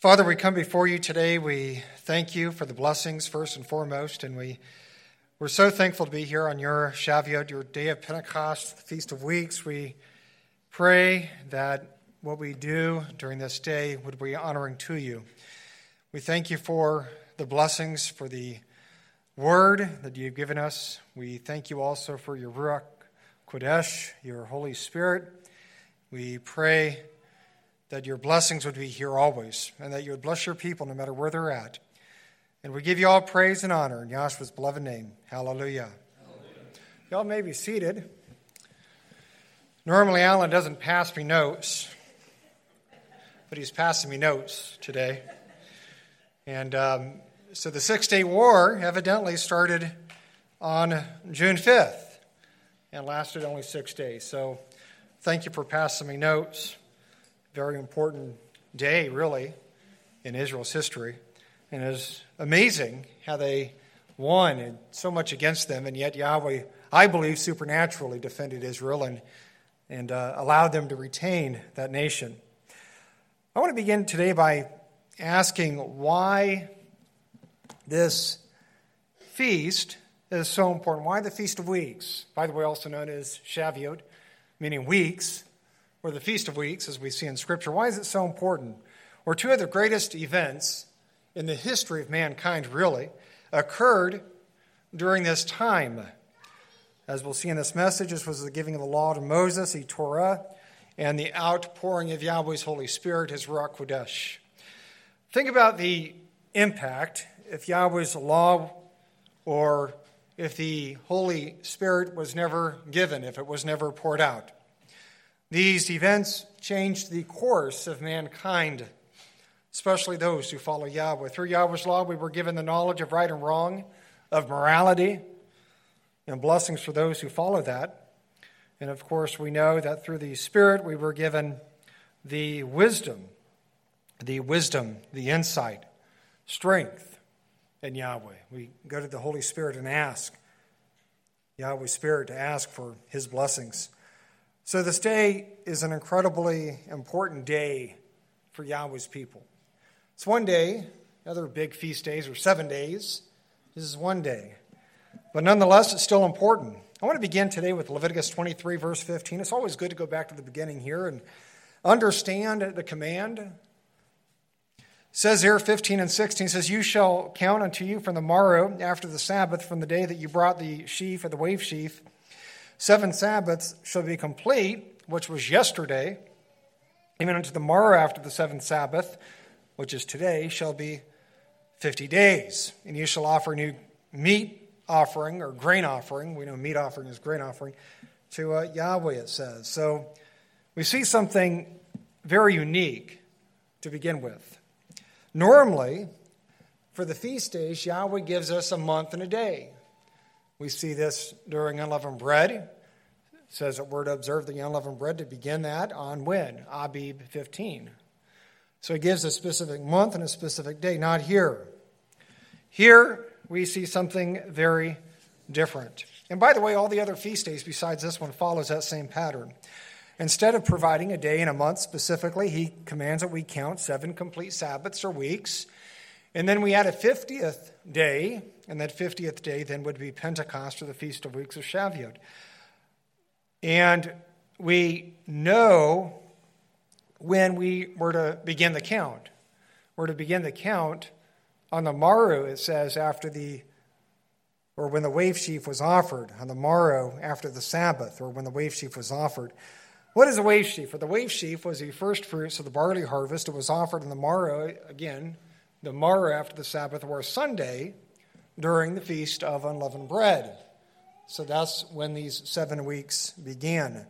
Father, we come before you today. We thank you for the blessings, first and foremost, and we, we're so thankful to be here on your Shavuot, your day of Pentecost, the Feast of Weeks. We pray that what we do during this day would be honoring to you. We thank you for the blessings, for the word that you've given us. We thank you also for your Ruach Kodesh, your Holy Spirit. We pray that your blessings would be here always, and that you would bless your people no matter where they're at. And we give you all praise and honor in Yahshua's beloved name. Hallelujah. Hallelujah. Y'all may be seated. Normally, Alan doesn't pass me notes, but he's passing me notes today. And um, so the Six Day War evidently started on June 5th and lasted only six days. So thank you for passing me notes very important day, really, in Israel's history. And it's amazing how they won and so much against them, and yet Yahweh, I believe, supernaturally defended Israel and, and uh, allowed them to retain that nation. I want to begin today by asking why this feast is so important. Why the Feast of Weeks? By the way, also known as Shavuot, meaning weeks or the Feast of Weeks, as we see in Scripture. Why is it so important? Or two of the greatest events in the history of mankind, really, occurred during this time. As we'll see in this message, this was the giving of the law to Moses, the Torah, and the outpouring of Yahweh's Holy Spirit, his Ruach Kodesh. Think about the impact if Yahweh's law or if the Holy Spirit was never given, if it was never poured out. These events changed the course of mankind, especially those who follow Yahweh. Through Yahweh's law, we were given the knowledge of right and wrong, of morality, and blessings for those who follow that. And of course, we know that through the Spirit, we were given the wisdom, the wisdom, the insight, strength in Yahweh. We go to the Holy Spirit and ask Yahweh's Spirit to ask for his blessings. So, this day is an incredibly important day for Yahweh's people. It's one day, other big feast days are seven days. This is one day. But nonetheless, it's still important. I want to begin today with Leviticus 23, verse 15. It's always good to go back to the beginning here and understand the command. It says here 15 and 16 says, You shall count unto you from the morrow after the Sabbath, from the day that you brought the sheaf or the wave sheaf Seven Sabbaths shall be complete, which was yesterday, even unto the morrow after the seventh Sabbath, which is today, shall be fifty days. And you shall offer new meat offering or grain offering. We know meat offering is grain offering to uh, Yahweh, it says. So we see something very unique to begin with. Normally, for the feast days, Yahweh gives us a month and a day. We see this during unleavened bread. It says that we're to observe the unleavened bread to begin that on when? Abib 15. So it gives a specific month and a specific day, not here. Here we see something very different. And by the way, all the other feast days besides this one follows that same pattern. Instead of providing a day and a month specifically, he commands that we count seven complete Sabbaths or weeks. And then we add a 50th day and that 50th day then would be Pentecost or the Feast of Weeks of Shavuot. And we know when we were to begin the count. We're to begin the count on the morrow, it says, after the, or when the wave sheaf was offered, on the morrow after the Sabbath, or when the wave sheaf was offered. What is a wave sheaf? Well, the wave sheaf was the first fruits of the barley harvest. It was offered on the morrow, again, the morrow after the Sabbath, or Sunday, during the Feast of Unleavened Bread. So that's when these seven weeks began.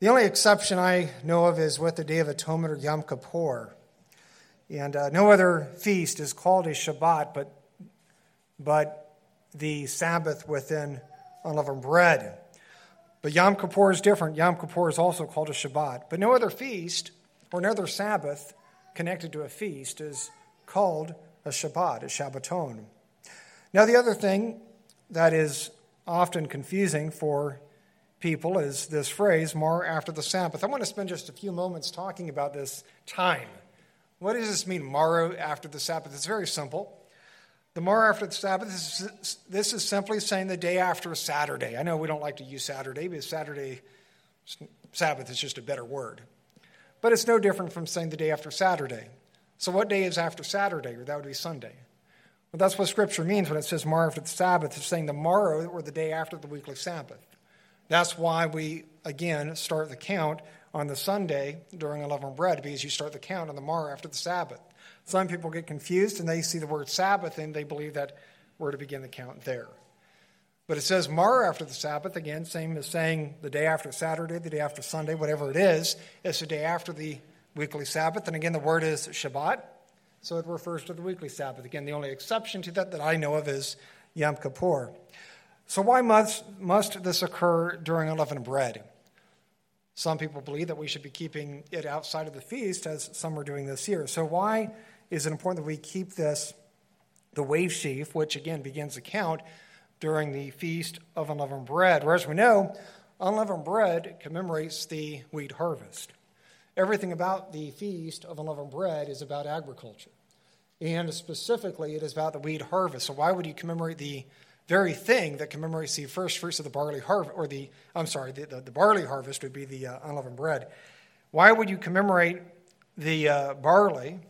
The only exception I know of is with the Day of Atonement or Yom Kippur. And uh, no other feast is called a Shabbat, but, but the Sabbath within unleavened bread. But Yom Kippur is different. Yom Kippur is also called a Shabbat. But no other feast or no other Sabbath connected to a feast is called a Shabbat, a Shabbaton. Now, the other thing that is often confusing for people is this phrase, more after the Sabbath. I want to spend just a few moments talking about this time, What does this mean, morrow after the Sabbath? It's very simple. The morrow after the Sabbath, this is, this is simply saying the day after Saturday. I know we don't like to use Saturday because Saturday, Sabbath is just a better word. But it's no different from saying the day after Saturday. So, what day is after Saturday? Or that would be Sunday. Well, that's what Scripture means when it says morrow after the Sabbath. It's saying the morrow or the day after the weekly Sabbath. That's why we, again, start the count on the Sunday during unleavened bread, because you start the count on the morrow after the Sabbath. Some people get confused and they see the word Sabbath and they believe that we're to begin the count there. But it says morrow after the Sabbath, again, same as saying the day after Saturday, the day after Sunday, whatever it is, it's the day after the weekly Sabbath. And again, the word is Shabbat, so it refers to the weekly Sabbath. Again, the only exception to that that I know of is Yom Kippur. So, why must, must this occur during unleavened bread? Some people believe that we should be keeping it outside of the feast, as some are doing this year. So, why is it important that we keep this, the wave sheaf, which again begins the count during the feast of unleavened bread? Whereas we know, unleavened bread commemorates the wheat harvest. Everything about the feast of unleavened bread is about agriculture. And specifically, it is about the wheat harvest. So, why would you commemorate the very thing that commemorates the first fruits of the barley harvest, or the, I'm sorry, the, the, the barley harvest would be the uh, unleavened bread. Why would you commemorate the uh, barley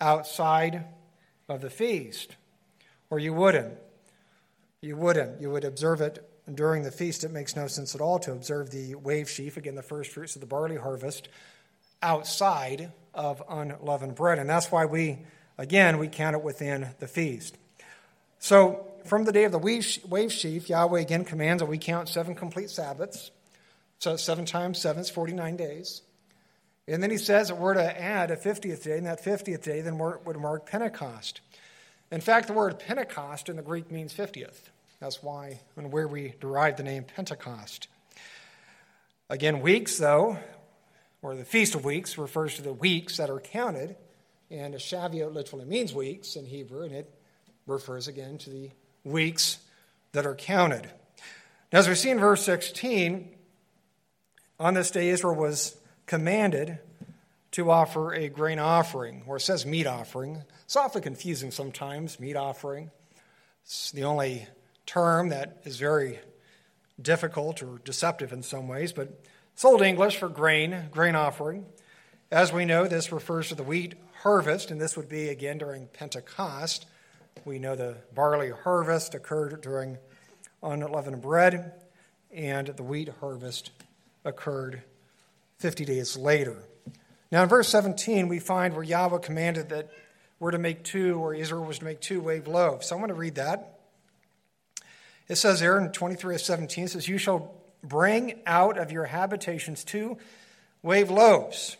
outside of the feast? Or you wouldn't. You wouldn't. You would observe it during the feast. It makes no sense at all to observe the wave sheaf, again, the first fruits of the barley harvest, outside of unleavened bread. And that's why we, again, we count it within the feast. So, from the day of the wave sheaf, Yahweh again commands that we count seven complete Sabbaths. So, seven times seven is 49 days. And then he says that we're to add a 50th day, and that 50th day then would mark Pentecost. In fact, the word Pentecost in the Greek means 50th. That's why and where we derive the name Pentecost. Again, weeks, though, or the Feast of Weeks, refers to the weeks that are counted. And a Shavuot literally means weeks in Hebrew, and it refers again to the weeks that are counted. Now, as we see in verse 16, on this day Israel was commanded to offer a grain offering, or it says meat offering. It's awfully confusing sometimes, meat offering. It's the only term that is very difficult or deceptive in some ways, but it's Old English for grain, grain offering. As we know, this refers to the wheat harvest, and this would be again during Pentecost. We know the barley harvest occurred during unleavened bread, and the wheat harvest occurred 50 days later. Now, in verse 17, we find where Yahweh commanded that we're to make two, or Israel was to make two wave loaves. So I'm going to read that. It says there in 23 of 17, it says, You shall bring out of your habitations two wave loaves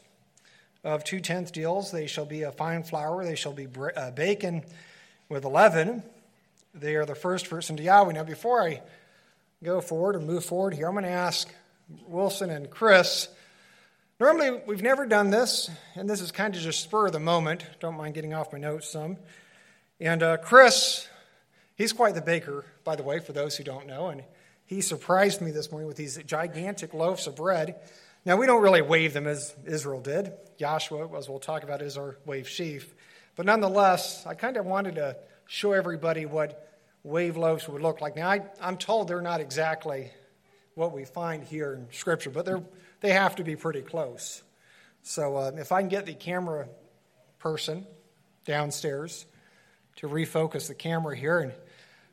of two tenth deals. They shall be a fine flour, they shall be uh, bacon with 11. They are the first fruits unto Yahweh. Now, before I go forward and move forward here, I'm going to ask Wilson and Chris. Normally, we've never done this, and this is kind of just spur of the moment. Don't mind getting off my notes some. And uh, Chris, he's quite the baker, by the way, for those who don't know. And he surprised me this morning with these gigantic loaves of bread. Now, we don't really wave them as Israel did. Yahshua, as we'll talk about, is our wave sheaf. But nonetheless, I kind of wanted to show everybody what wave loaves would look like. Now, I, am told they're not exactly what we find here in Scripture, but they're, they have to be pretty close. So uh, if I can get the camera person downstairs to refocus the camera here and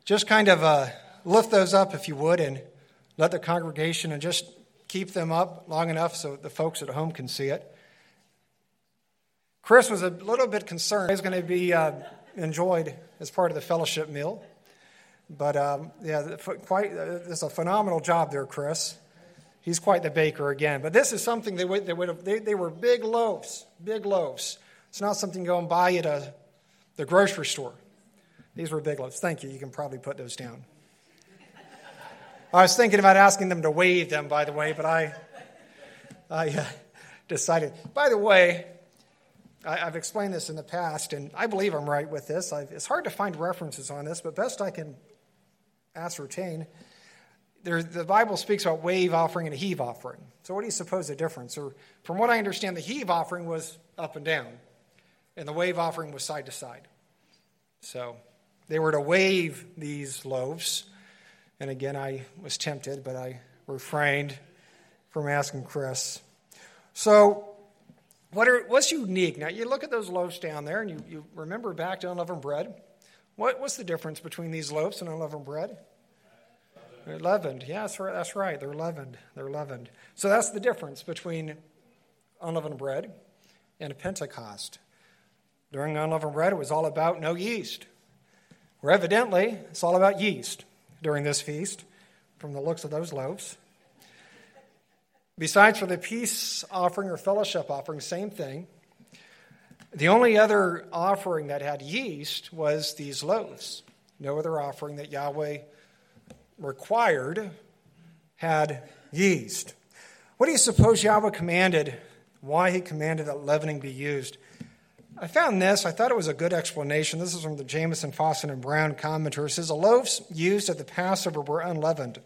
just kind of uh, lift those up, if you would, and let the congregation and just keep them up long enough so the folks at home can see it. Chris was a little bit concerned. He's going to be uh, enjoyed as part of the fellowship meal. But um, yeah, quite, uh, it's a phenomenal job there, Chris. He's quite the baker again. But this is something they would, they, would have, they, they were big loaves, big loaves. It's not something you go and buy at a, the grocery store. These were big loaves. Thank you. You can probably put those down. I was thinking about asking them to wave them, by the way, but I, I uh, decided. By the way, I, have explained this in the past, and I believe I'm right with this. I've, it's hard to find references on this, but best I can ascertain, there, the Bible speaks about wave offering and a heave offering. So, what do you suppose the difference? Or, from what I understand, the heave offering was up and down. And the wave offering was side to side. So they were to wave these loaves. And again, I was tempted, but I refrained from asking Chris. So, what are, what's unique? Now, you look at those loaves down there and you, you remember back to unleavened bread. What, what's the difference between these loaves and unleavened bread? They're leavened. Yeah, that's right. That's right. They're leavened. They're leavened. So that's the difference between unleavened bread and a Pentecost. During unleavened bread, it was all about no yeast. Where evidently, it's all about yeast during this feast, from the looks of those loaves. Besides, for the peace offering or fellowship offering, same thing. The only other offering that had yeast was these loaves. No other offering that Yahweh required had yeast. What do you suppose Yahweh commanded? Why he commanded that leavening be used? I found this. I thought it was a good explanation. This is from the Jamieson, Fausset, and Brown commentary. It says the loaves used at the Passover were unleavened.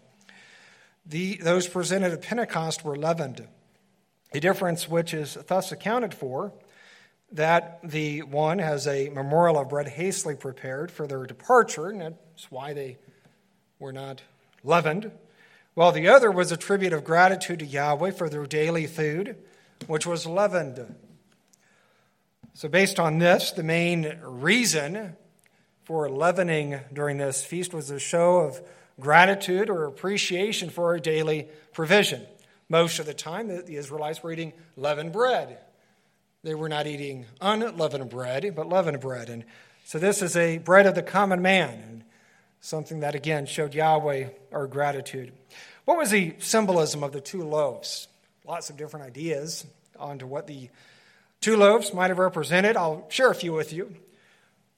The, those presented at Pentecost were leavened. A difference which is thus accounted for that the one has a memorial of bread hastily prepared for their departure, and that's why they were not leavened, while the other was a tribute of gratitude to Yahweh for their daily food, which was leavened. So, based on this, the main reason for leavening during this feast was a show of gratitude or appreciation for our daily provision. Most of the time, the Israelites were eating leavened bread. They were not eating unleavened bread, but leavened bread. And so, this is a bread of the common man, and something that again showed Yahweh our gratitude. What was the symbolism of the two loaves? Lots of different ideas on to what the Two loaves might have represented, I'll share a few with you.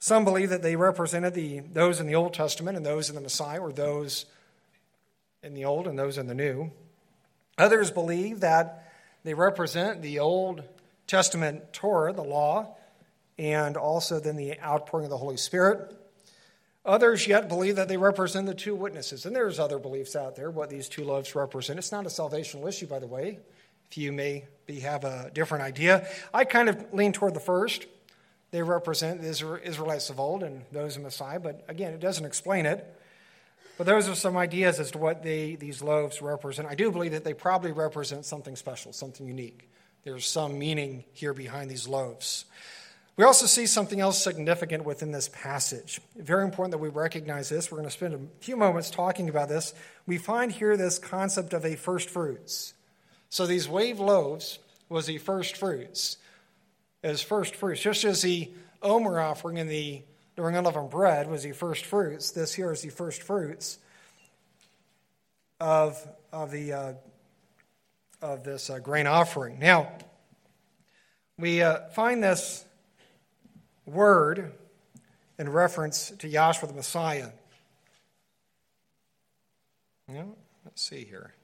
Some believe that they represented the, those in the Old Testament and those in the Messiah, or those in the Old and those in the New. Others believe that they represent the Old Testament Torah, the law, and also then the outpouring of the Holy Spirit. Others yet believe that they represent the two witnesses. And there's other beliefs out there what these two loaves represent. It's not a salvational issue, by the way you may be, have a different idea. I kind of lean toward the first. They represent the Israelites of old and those in Messiah, but again, it doesn't explain it. But those are some ideas as to what they, these loaves represent. I do believe that they probably represent something special, something unique. There's some meaning here behind these loaves. We also see something else significant within this passage. Very important that we recognize this. We're going to spend a few moments talking about this. We find here this concept of a first fruits. So these wave loaves was the first fruits. As first fruits, just as the Omer offering in the during unleavened bread was the first fruits, this here is the first fruits of, of, the, uh, of this uh, grain offering. Now, we uh, find this word in reference to Yahshua the Messiah. Yeah, let's see here.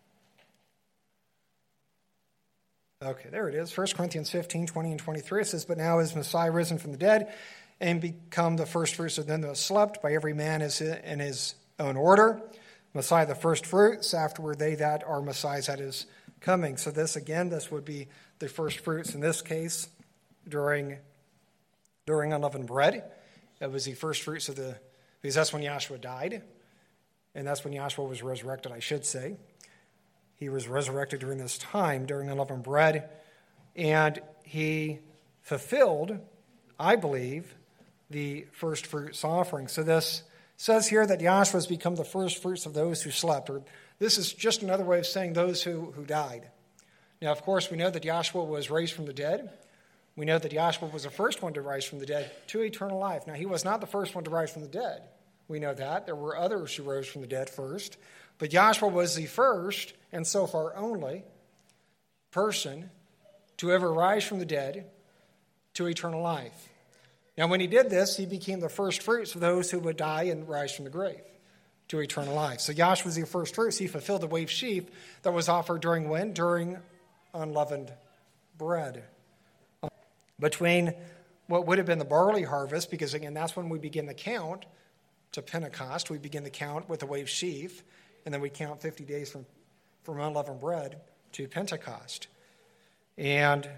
Okay, there it is. 1 Corinthians 15, 20, and 23. It says, But now is Messiah risen from the dead and become the first fruits of them that slept by every man is in his own order. Messiah the first fruits, afterward they that are Messiahs at his coming. So this again, this would be the first fruits in this case during during unleavened bread. It was the first fruits of the because that's when Yahshua died. And that's when Yahshua was resurrected, I should say. He was resurrected during this time, during unleavened bread, and he fulfilled, I believe, the first fruits offering. So this says here that Yahshua has become the first fruits of those who slept, or this is just another way of saying those who, who died. Now, of course, we know that Yahshua was raised from the dead. We know that Yahshua was the first one to rise from the dead to eternal life. Now, he was not the first one to rise from the dead. We know that. There were others who rose from the dead first. But Yahshua was the first, and so far only, person to ever rise from the dead to eternal life. Now, when he did this, he became the first fruits of those who would die and rise from the grave to eternal life. So Yahshua was the first fruits. He fulfilled the wave sheaf that was offered during when? During unleavened bread. Between what would have been the barley harvest, because again, that's when we begin the count to Pentecost. We begin the count with the wave sheaf and then we count 50 days from, from unleavened bread to Pentecost. And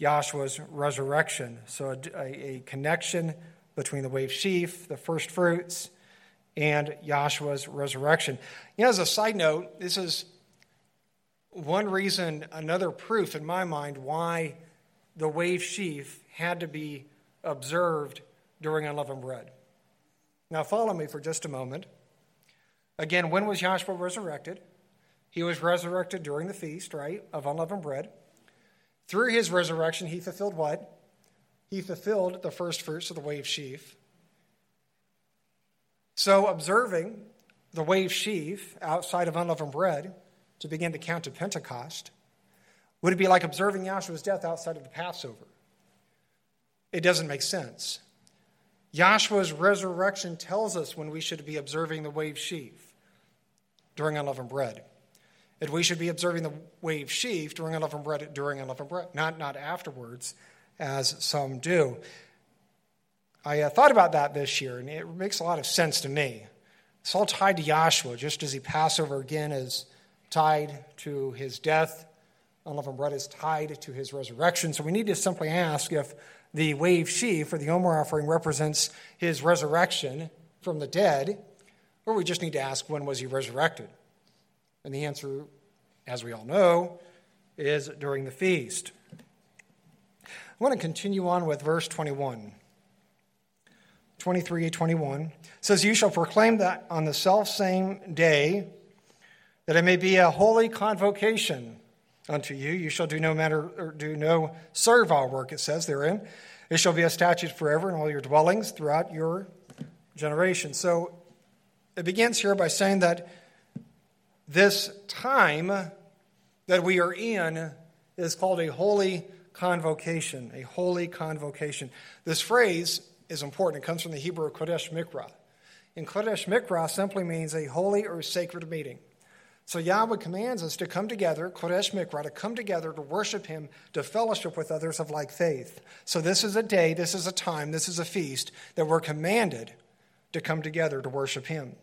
Yahshua's resurrection. So, a, a connection between the wave sheaf, the first fruits, and Yahshua's resurrection. You know, as a side note, this is one reason, another proof in my mind, why the wave sheaf had to be observed during unleavened bread. Now, follow me for just a moment. Again, when was Joshua resurrected? He was resurrected during the feast, right, of unleavened bread. Through his resurrection, he fulfilled what? He fulfilled the first fruits of the wave sheaf. So, observing the wave sheaf outside of unleavened bread to begin to count to Pentecost would it be like observing Yahshua's death outside of the Passover? It doesn't make sense. Yahshua's resurrection tells us when we should be observing the wave sheaf during unleavened bread. That we should be observing the wave sheaf during unleavened bread during unleavened bread, not, not afterwards, as some do. I uh, thought about that this year, and it makes a lot of sense to me. It's all tied to Yahshua, just as he Passover again is tied to his death. Unleavened bread is tied to his resurrection. So we need to simply ask if the wave sheaf or the Omer offering represents his resurrection from the dead, or we just need to ask when was he resurrected? And the answer, as we all know, is during the feast. I want to continue on with verse 21. 23 21 says, You shall proclaim that on the self same day, that it may be a holy convocation unto you. You shall do no matter or do no servile work, it says therein. It shall be a statute forever in all your dwellings throughout your generation. So it begins here by saying that this time that we are in is called a holy convocation, a holy convocation. This phrase is important. It comes from the Hebrew Kodesh Mikra. And Kodesh Mikra simply means a holy or sacred meeting. So Yahweh commands us to come together, Kodesh Mikra, to come together to worship Him, to fellowship with others of like faith. So this is a day, this is a time, this is a feast that we're commanded to come together to worship Him.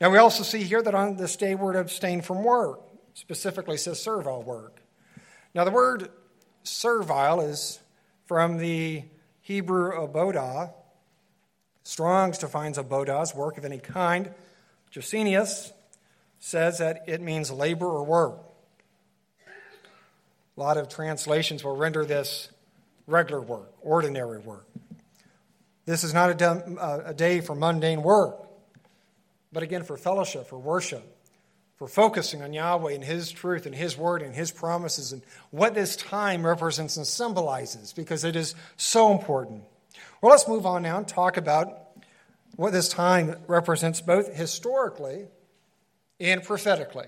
Now we also see here that on this day we're to abstain from work, specifically says servile work. Now the word servile is from the Hebrew abodah. Strong's defines abodah as work of any kind. Gesenius says that it means labor or work. A lot of translations will render this regular work, ordinary work. This is not a, day for mundane work, but again for fellowship, for worship, for focusing on Yahweh and His truth and His word and His promises and what this time represents and symbolizes because it is so important. Well, let's move on now and talk about what this time represents both historically and prophetically.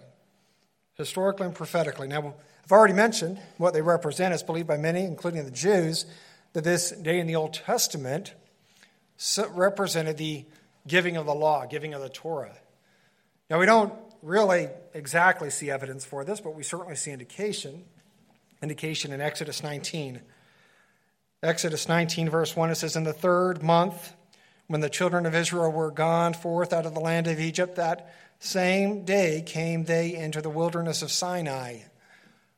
Historically and prophetically. Now, I've already mentioned what they represent. It's believed by many, including the Jews, that this day in the Old Testament represented the giving of the law, giving of the Torah. Now, we don't really exactly see evidence for this, but we certainly see indication. Indication in Exodus 19. Exodus 19, verse 1, it says, In the third month, when the children of Israel were gone forth out of the land of Egypt, that same day came they into the wilderness of Sinai.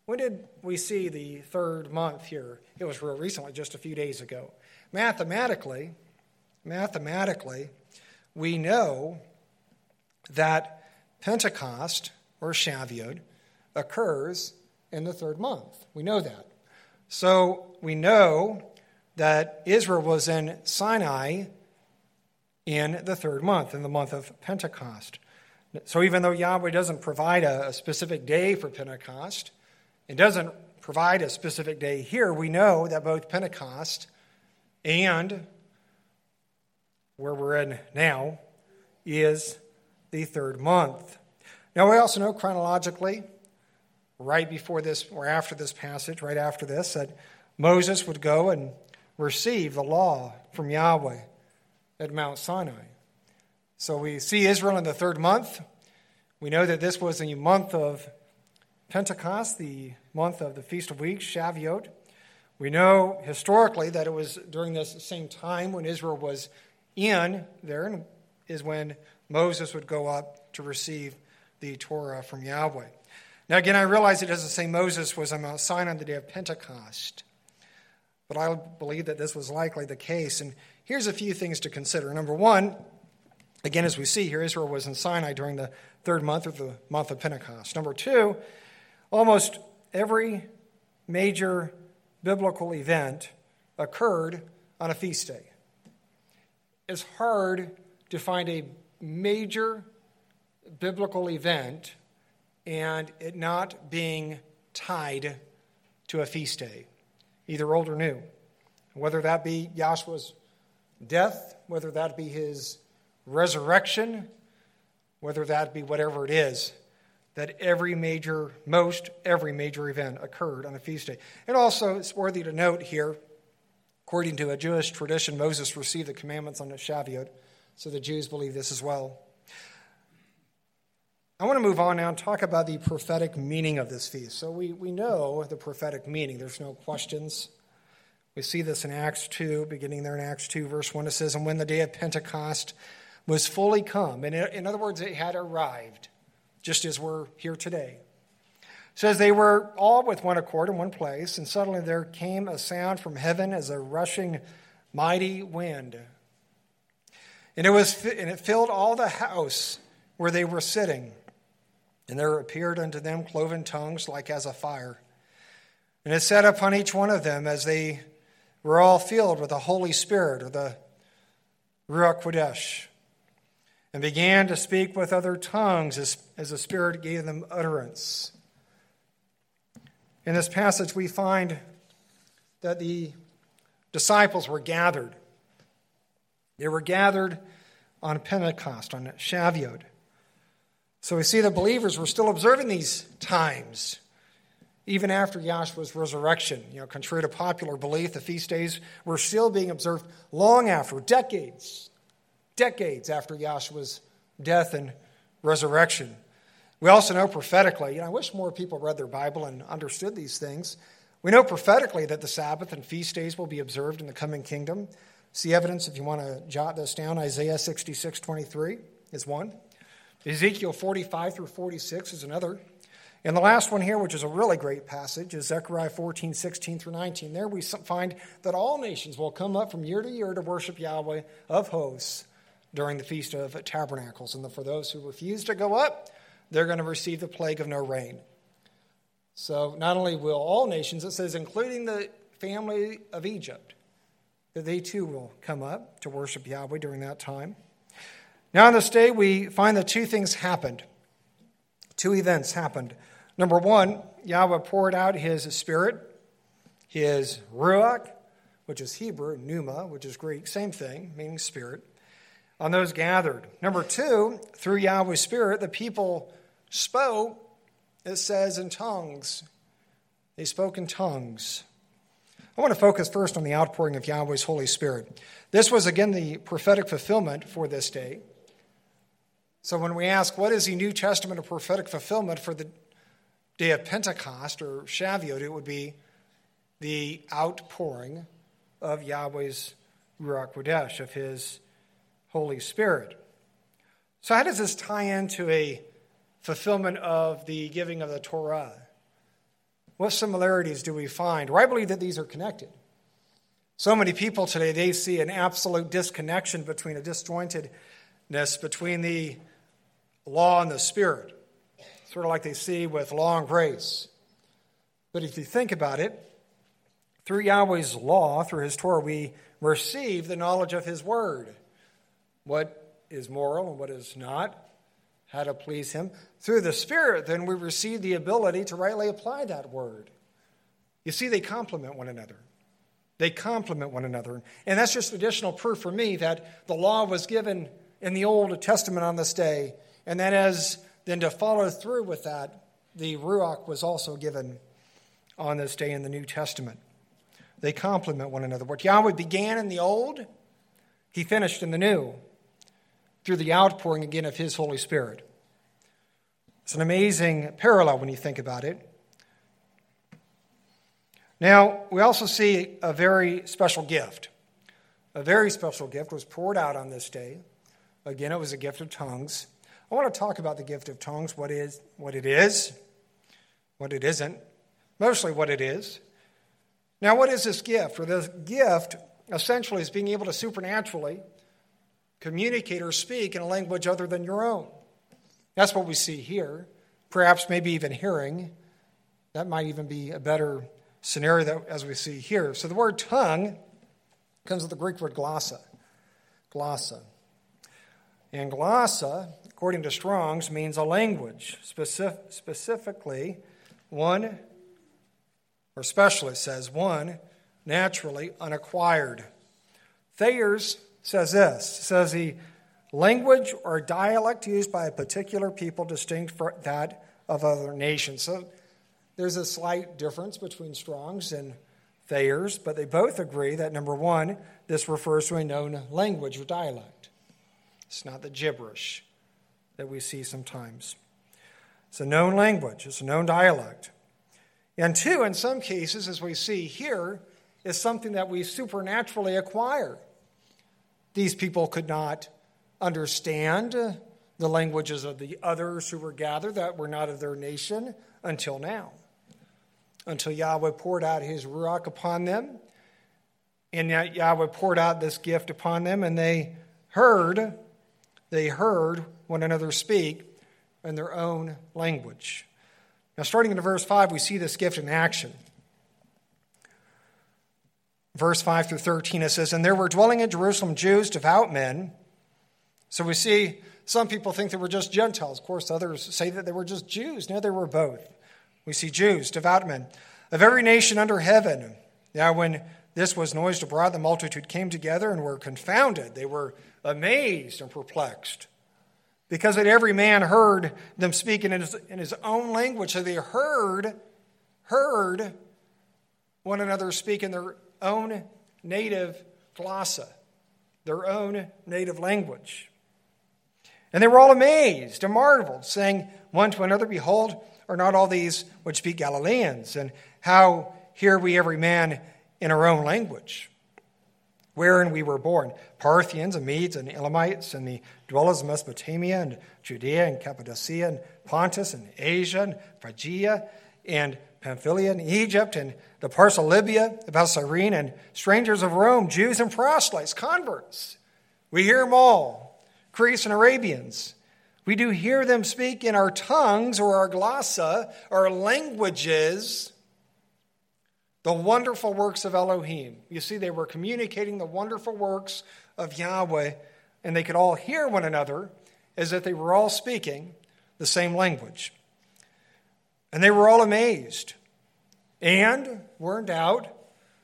When did we see the third month here? It was real recently, just a few days ago. Mathematically, mathematically, we know that Pentecost or Shavuot occurs in the third month. We know that. So we know that Israel was in Sinai in the third month, in the month of Pentecost. So even though Yahweh doesn't provide a, a specific day for Pentecost, it doesn't provide a specific day here, we know that both Pentecost and where we're in now is the third month. Now, we also know chronologically, right before this or after this passage, right after this, that Moses would go and receive the law from Yahweh at Mount Sinai. So we see Israel in the third month. We know that this was the month of Pentecost, the month of the Feast of Weeks, Shavuot. We know historically that it was during this same time when Israel was in there, is when Moses would go up to receive the Torah from Yahweh. Now, again, I realize it doesn't say Moses was on Mount Sinai on the day of Pentecost. but I believe that this was likely the case. And here's a few things to consider. Number one, again, as we see here, Israel was in Sinai during the third month of the month of Pentecost. Number two, almost every major biblical event occurred on a feast day. It's hard to find a major biblical event and it not being tied to a feast day, either old or new. Whether that be Yahshua's death, whether that be his resurrection, whether that be whatever it is, that every major, most every major event occurred on a feast day. And also, it's worthy to note here, according to a Jewish tradition, Moses received the commandments on the Shavuot, so the Jews believe this as well. I want to move on now and talk about the prophetic meaning of this feast. So we, we know the prophetic meaning, there's no questions. We see this in Acts 2, beginning there in Acts 2, verse 1. It says, And when the day of Pentecost was fully come, and in other words, it had arrived, just as we're here today. Says, They were all with one accord in one place, and suddenly there came a sound from heaven as a rushing mighty wind. And it, was, and it filled all the house where they were sitting. And there appeared unto them cloven tongues like as a fire. And it sat upon each one of them as they were all filled with the Holy Spirit, or the Ruach Kodesh, and began to speak with other tongues as, as the Spirit gave them utterance. In this passage, we find that the disciples were gathered. They were gathered on Pentecost, on Shavuot. So we see the believers were still observing these times, even after Yahshua's resurrection. You know, contrary to popular belief, the feast days were still being observed long after, decades, decades after Yahshua's death and resurrection. We also know prophetically, I wish more people read their Bible and understood these things. We know prophetically that the Sabbath and feast days will be observed in the coming kingdom. See evidence if you want to jot this down. Isaiah 66 23 is one. Ezekiel 45 through 46 is another. And the last one here, which is a really great passage, is Zechariah 14, 16 through 19. There we find that all nations will come up from year to year to worship Yahweh of hosts during the Feast of Tabernacles. And for those who refuse to go up, they're going to receive the plague of no rain. So not only will all nations, it says, including the family of Egypt, that they too will come up to worship Yahweh during that time. Now, on this day, we find that two things happened. Two events happened. Number one, Yahweh poured out his spirit, his ruach, which is Hebrew, pneuma, which is Greek, same thing, meaning spirit, on those gathered. Number two, through Yahweh's spirit, the people spoke, it says, in tongues. They spoke in tongues. I want to focus first on the outpouring of Yahweh's Holy Spirit. This was, again, the prophetic fulfillment for this day. So when we ask, what is the New Testament or prophetic fulfillment for the day of Pentecost or Shavuot, it would be the outpouring of Yahweh's Ruach Kodesh, of his Holy Spirit. So, how does this tie into a fulfillment of the giving of the Torah? What similarities do we find? Well, I believe that these are connected. So many people today, they see an absolute disconnection between a disjointedness between the law and the Spirit, sort of like they see with law and grace. But if you think about it, through Yahweh's law, through His Torah, we receive the knowledge of His Word. What is moral and what is not, how to please Him. Through the Spirit, then, we receive the ability to rightly apply that Word. You see, they complement one another. They complement one another. And that's just additional proof for me that the law was given in the Old Testament on this day and then, as then to follow through with that, the Ruach was also given on this day in the New Testament. They complement one another. What Yahweh began in the Old, he finished in the New through the outpouring again of his Holy Spirit. It's an amazing parallel when you think about it. Now, we also see a very special gift. A very special gift was poured out on this day. Again, it was a gift of tongues. I want to talk about the gift of tongues, what is what it is, what it isn't, mostly what it is. Now, what is this gift? Or this gift essentially is being able to supernaturally communicate or speak in a language other than your own. That's what we see here. Perhaps maybe even hearing. That might even be a better scenario that, as we see here. So the word tongue comes with the Greek word glossa. Glossa. And glossa, according to Strong's, means a language, specific, specifically one, or especially says one, naturally unacquired. Thayer's says this says the language or dialect used by a particular people distinct from that of other nations. So there's a slight difference between Strong's and Thayer's, but they both agree that number one, this refers to a known language or dialect. It's not the gibberish that we see sometimes. It's a known language, it's a known dialect. And two, in some cases, as we see here, is something that we supernaturally acquire. These people could not understand the languages of the others who were gathered that were not of their nation until now, until Yahweh poured out his Ruach upon them. And Yahweh poured out this gift upon them, and they heard, they heard one another speak in their own language. Now, starting in verse 5, we see this gift in action. Verse 5 through 13, it says, And there were dwelling in Jerusalem Jews, devout men. So we see some people think they were just Gentiles. Of course, others say that they were just Jews. No, they were both. We see Jews, devout men, of every nation under heaven. Now, when this was noised abroad, the multitude came together and were confounded. They were amazed and perplexed because that every man heard them speaking in his, in his own language. So they heard, heard one another speak in their own native glossa, their own native language. And they were all amazed and marveled, saying one to another, Behold, are not all these which speak Galileans? And how hear we every man in our own language? wherein we were born Parthians and Medes and Elamites and the dwellers of Mesopotamia and Judea and Cappadocia and Pontus and Asia and Phrygia and Pamphylia and Egypt and the parts of Libya, about Cyrene, and strangers of Rome, Jews and proselytes, converts. We hear them all, Greeks and Arabians. We do hear them speak in our tongues or our glossa, our languages, the wonderful works of Elohim. You see, they were communicating the wonderful works of Yahweh, and they could all hear one another as if they were all speaking the same language. And they were all amazed and were in doubt,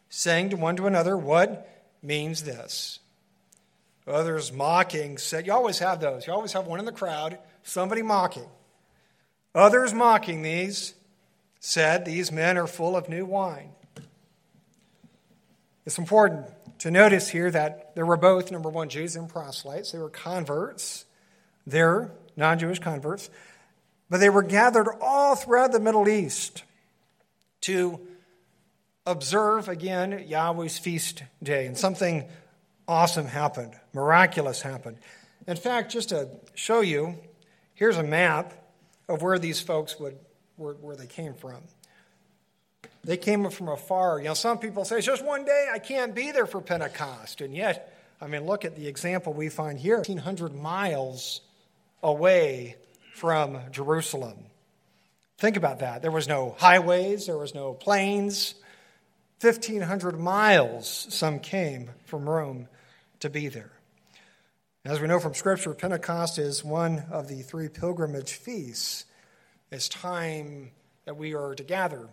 saying to one to another, What means this? Others mocking said, You always have those. You always have one in the crowd, somebody mocking. Others mocking these said, These men are full of new wine. It's important to notice here that there were both, number one, Jews and proselytes. They were converts. They're non Jewish converts. But they were gathered all throughout the Middle East to observe again Yahweh's feast day. And something awesome happened, miraculous happened. In fact, just to show you, here's a map of where these folks would, where, where they came from. They came from afar. You know, some people say, it's just one day, I can't be there for Pentecost. And yet, I mean, look at the example we find here 1,500 miles away from Jerusalem. Think about that. There was no highways, there was no planes. 1,500 miles some came from Rome to be there. As we know from Scripture, Pentecost is one of the three pilgrimage feasts. It's time that we are to gather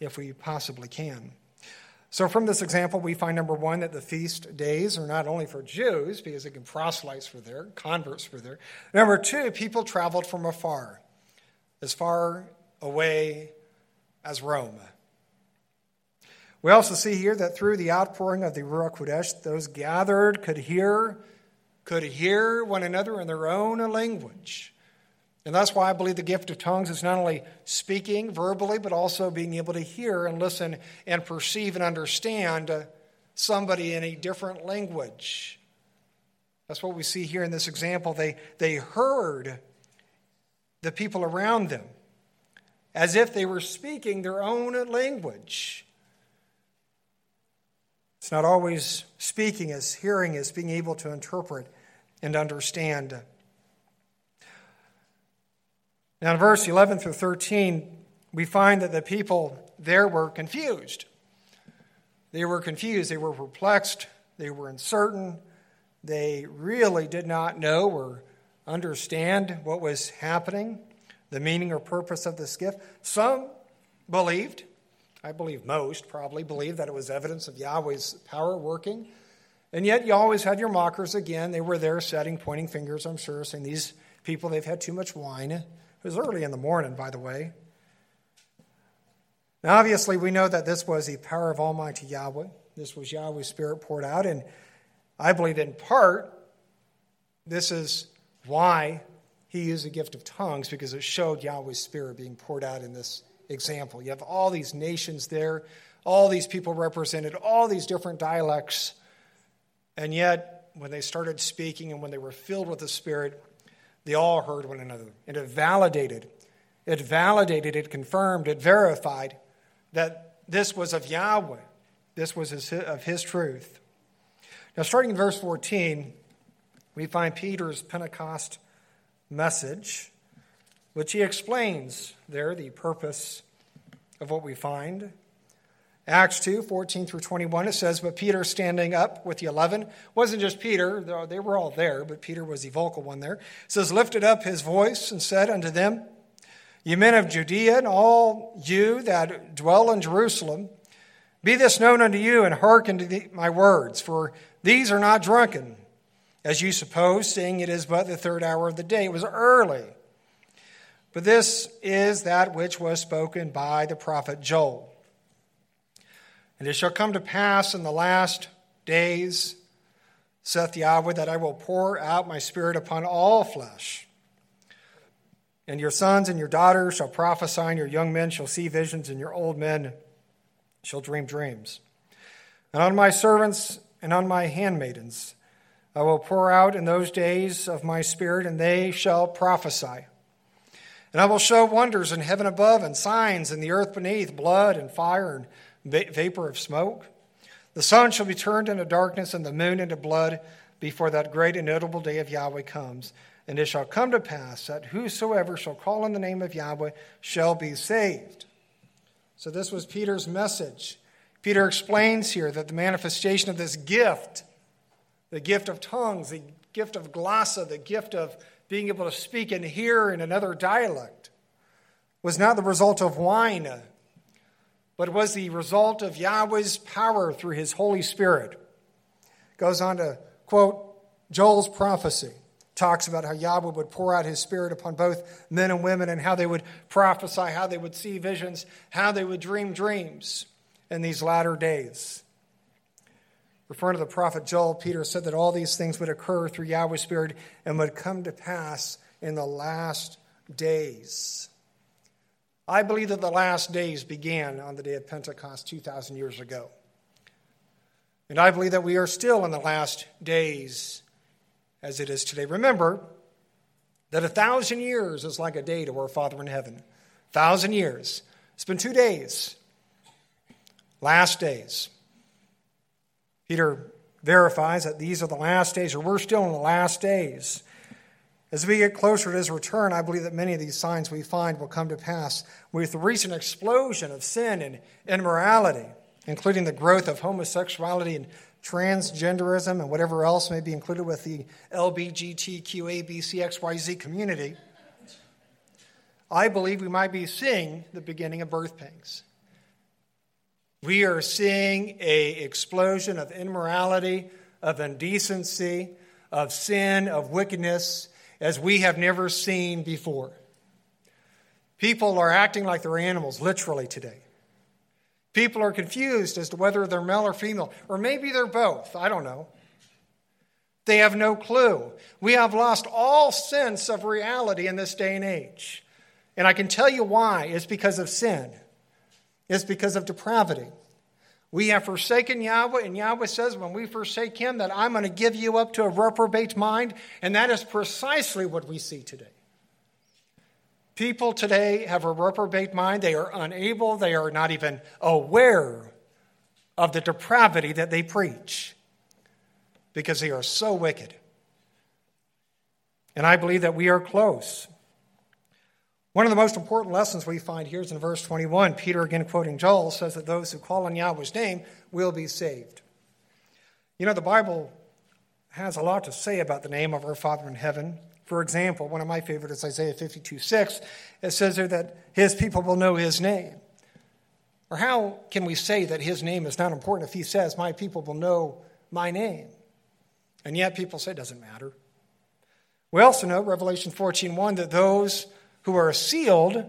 if we possibly can. So, from this example, we find number one that the feast days are not only for Jews, because again, proselytes were there, converts were there. Number two, people traveled from afar, as far away as Rome. We also see here that through the outpouring of the Ruach Kodesh, those gathered could hear, could hear one another in their own language. And that's why I believe the gift of tongues is not only speaking verbally, but also being able to hear and listen and perceive and understand uh, somebody in a different language. That's what we see here in this example. They, they heard the people around them as if they were speaking their own language. It's not always speaking as hearing as being able to interpret and understand. Now, in verse 11 through 13, we find that the people there were confused. They were confused, they were perplexed, they were uncertain, they really did not know or understand what was happening, the meaning or purpose of this gift. Some believed, I believe most probably believed that it was evidence of Yahweh's power working. And yet you always had your mockers again. They were there setting, pointing fingers, I'm sure, saying these people, they've had too much wine. It was early in the morning, by the way. Now, obviously, we know that this was the power of Almighty Yahweh. This was Yahweh's Spirit poured out. And I believe in part, this is why he used the gift of tongues, because it showed Yahweh's Spirit being poured out in this example. You have all these nations there, all these people represented, all these different dialects. And yet, when they started speaking and when they were filled with the Spirit, they all heard one another. And it validated, it validated, it confirmed, it verified that this was of Yahweh. This was his, of his truth. Now, starting in verse 14, we find Peter's Pentecost message, which he explains there the purpose of what we find. Acts 2, 14 through 21, it says, But Peter standing up with the eleven, wasn't just Peter, though they were all there, but Peter was the vocal one there. Says, Lifted up his voice and said unto them, Ye men of Judea, and all you that dwell in Jerusalem, be this known unto you, and hearken to the, my words, for these are not drunken, as you suppose, seeing it is but the third hour of the day. It was early. But this is that which was spoken by the prophet Joel. And it shall come to pass in the last days, saith Yahweh, that I will pour out my spirit upon all flesh. And your sons and your daughters shall prophesy, and your young men shall see visions, and your old men shall dream dreams. And on my servants and on my handmaidens I will pour out in those days of my spirit, and they shall prophesy. And I will show wonders in heaven above, and signs in the earth beneath blood and fire and vapor of smoke. The sun shall be turned into darkness, and the moon into blood before that great and notable day of Yahweh comes. And it shall come to pass that whosoever shall call on the name of Yahweh shall be saved. So, this was Peter's message. Peter explains here that the manifestation of this gift, the gift of tongues, the gift of glossa, the gift of being able to speak and hear in another dialect, was not the result of wine, but was the result of Yahweh's power through his Holy Spirit. Goes on to quote Joel's prophecy talks about how Yahweh would pour out his spirit upon both men and women and how they would prophesy, how they would see visions, how they would dream dreams in these latter days. Referring to the prophet Joel, Peter said that all these things would occur through Yahweh's Spirit and would come to pass in the last days. I believe that the last days began on the day of Pentecost 2,000 years ago. And I believe that we are still in the last days as it is today. Remember that a thousand years is like a day to our Father in heaven. A thousand years. It's been two days. Last days. Peter verifies that these are the last days, or we're still in the last days. As we get closer to his return, I believe that many of these signs we find will come to pass with the recent explosion of sin and immorality, including the growth of homosexuality and transgenderism, and whatever else may be included with the LBGTQABCXYZ community, I believe we might be seeing the beginning of birth pangs. We are seeing a explosion of immorality, of indecency, of sin, of wickedness as we have never seen before. People are acting like they're animals, literally, today. People are confused as to whether they're male or female, or maybe they're both. I don't know. They have no clue. We have lost all sense of reality in this day and age. And I can tell you why. It's because of sin, it's because of depravity. We have forsaken Yahweh, and Yahweh says, when we forsake Him, that I'm going to give you up to a reprobate mind. And that is precisely what we see today. People today have a reprobate mind. They are unable, they are not even aware of the depravity that they preach because they are so wicked. And I believe that we are close. One of the most important lessons we find here is in verse 21. Peter, again quoting Joel, says that those who call on Yahweh's name will be saved. You know, the Bible has a lot to say about the name of our Father in heaven. For example, one of my favorites is Isaiah 52 6. It says there that his people will know his name. Or how can we say that his name is not important if he says, My people will know my name? And yet people say it doesn't matter. We also know, Revelation 14 1, that those who are sealed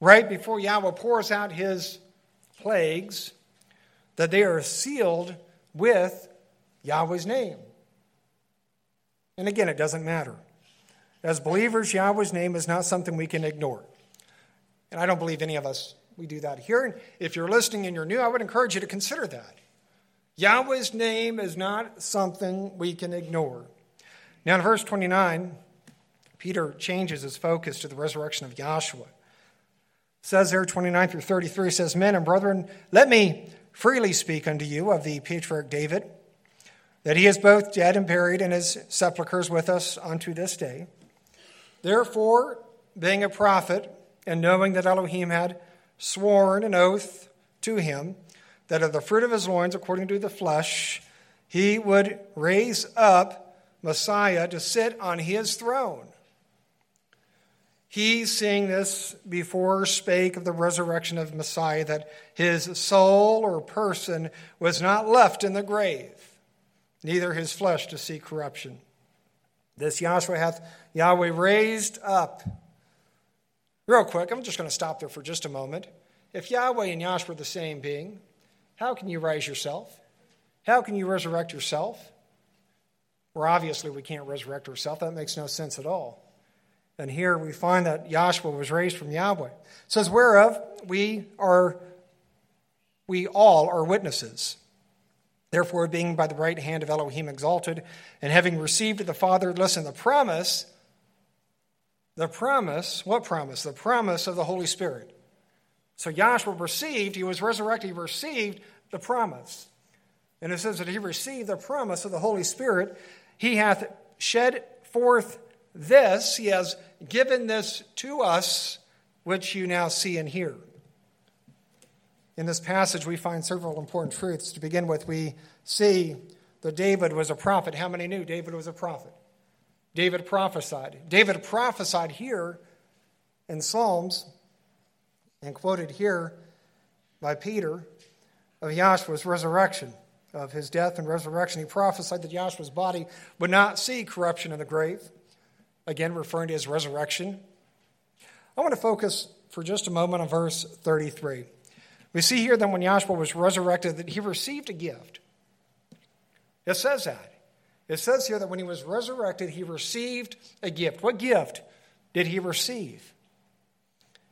right before Yahweh pours out his plagues, that they are sealed with Yahweh's name. And again, it doesn't matter. As believers, Yahweh's name is not something we can ignore. And I don't believe any of us we do that here. And if you're listening and you're new, I would encourage you to consider that. Yahweh's name is not something we can ignore. Now, in verse 29, Peter changes his focus to the resurrection of Yahshua. It says there, 29 through 33, says, Men and brethren, let me freely speak unto you of the patriarch David, that he is both dead and buried, and his sepulchres with us unto this day. Therefore, being a prophet, and knowing that Elohim had sworn an oath to him that of the fruit of his loins, according to the flesh, he would raise up Messiah to sit on his throne. He, seeing this before, spake of the resurrection of Messiah, that his soul or person was not left in the grave, neither his flesh to see corruption. This Yahshua hath Yahweh raised up Real quick, I'm just going to stop there for just a moment. If Yahweh and Yahshua are the same being, how can you raise yourself? How can you resurrect yourself? Well, obviously, we can't resurrect ourselves. That makes no sense at all. And here we find that Yahshua was raised from Yahweh. It says, whereof we are, we all are witnesses. Therefore, being by the right hand of Elohim exalted, and having received the Father, listen, the promise the promise, what promise? The promise of the Holy Spirit. So Yahshua received, he was resurrected, he received the promise. And it says that he received the promise of the Holy Spirit. He hath shed forth this, he has given this to us, which you now see and hear. In this passage, we find several important truths. To begin with, we see that David was a prophet. How many knew David was a prophet? David prophesied. David prophesied here in Psalms and quoted here by Peter of Yahshua's resurrection, of his death and resurrection. He prophesied that Yahshua's body would not see corruption in the grave, again referring to his resurrection. I want to focus for just a moment on verse 33. We see here that when Yahshua was resurrected, that he received a gift. It says that. It says here that when he was resurrected, he received a gift. What gift did he receive?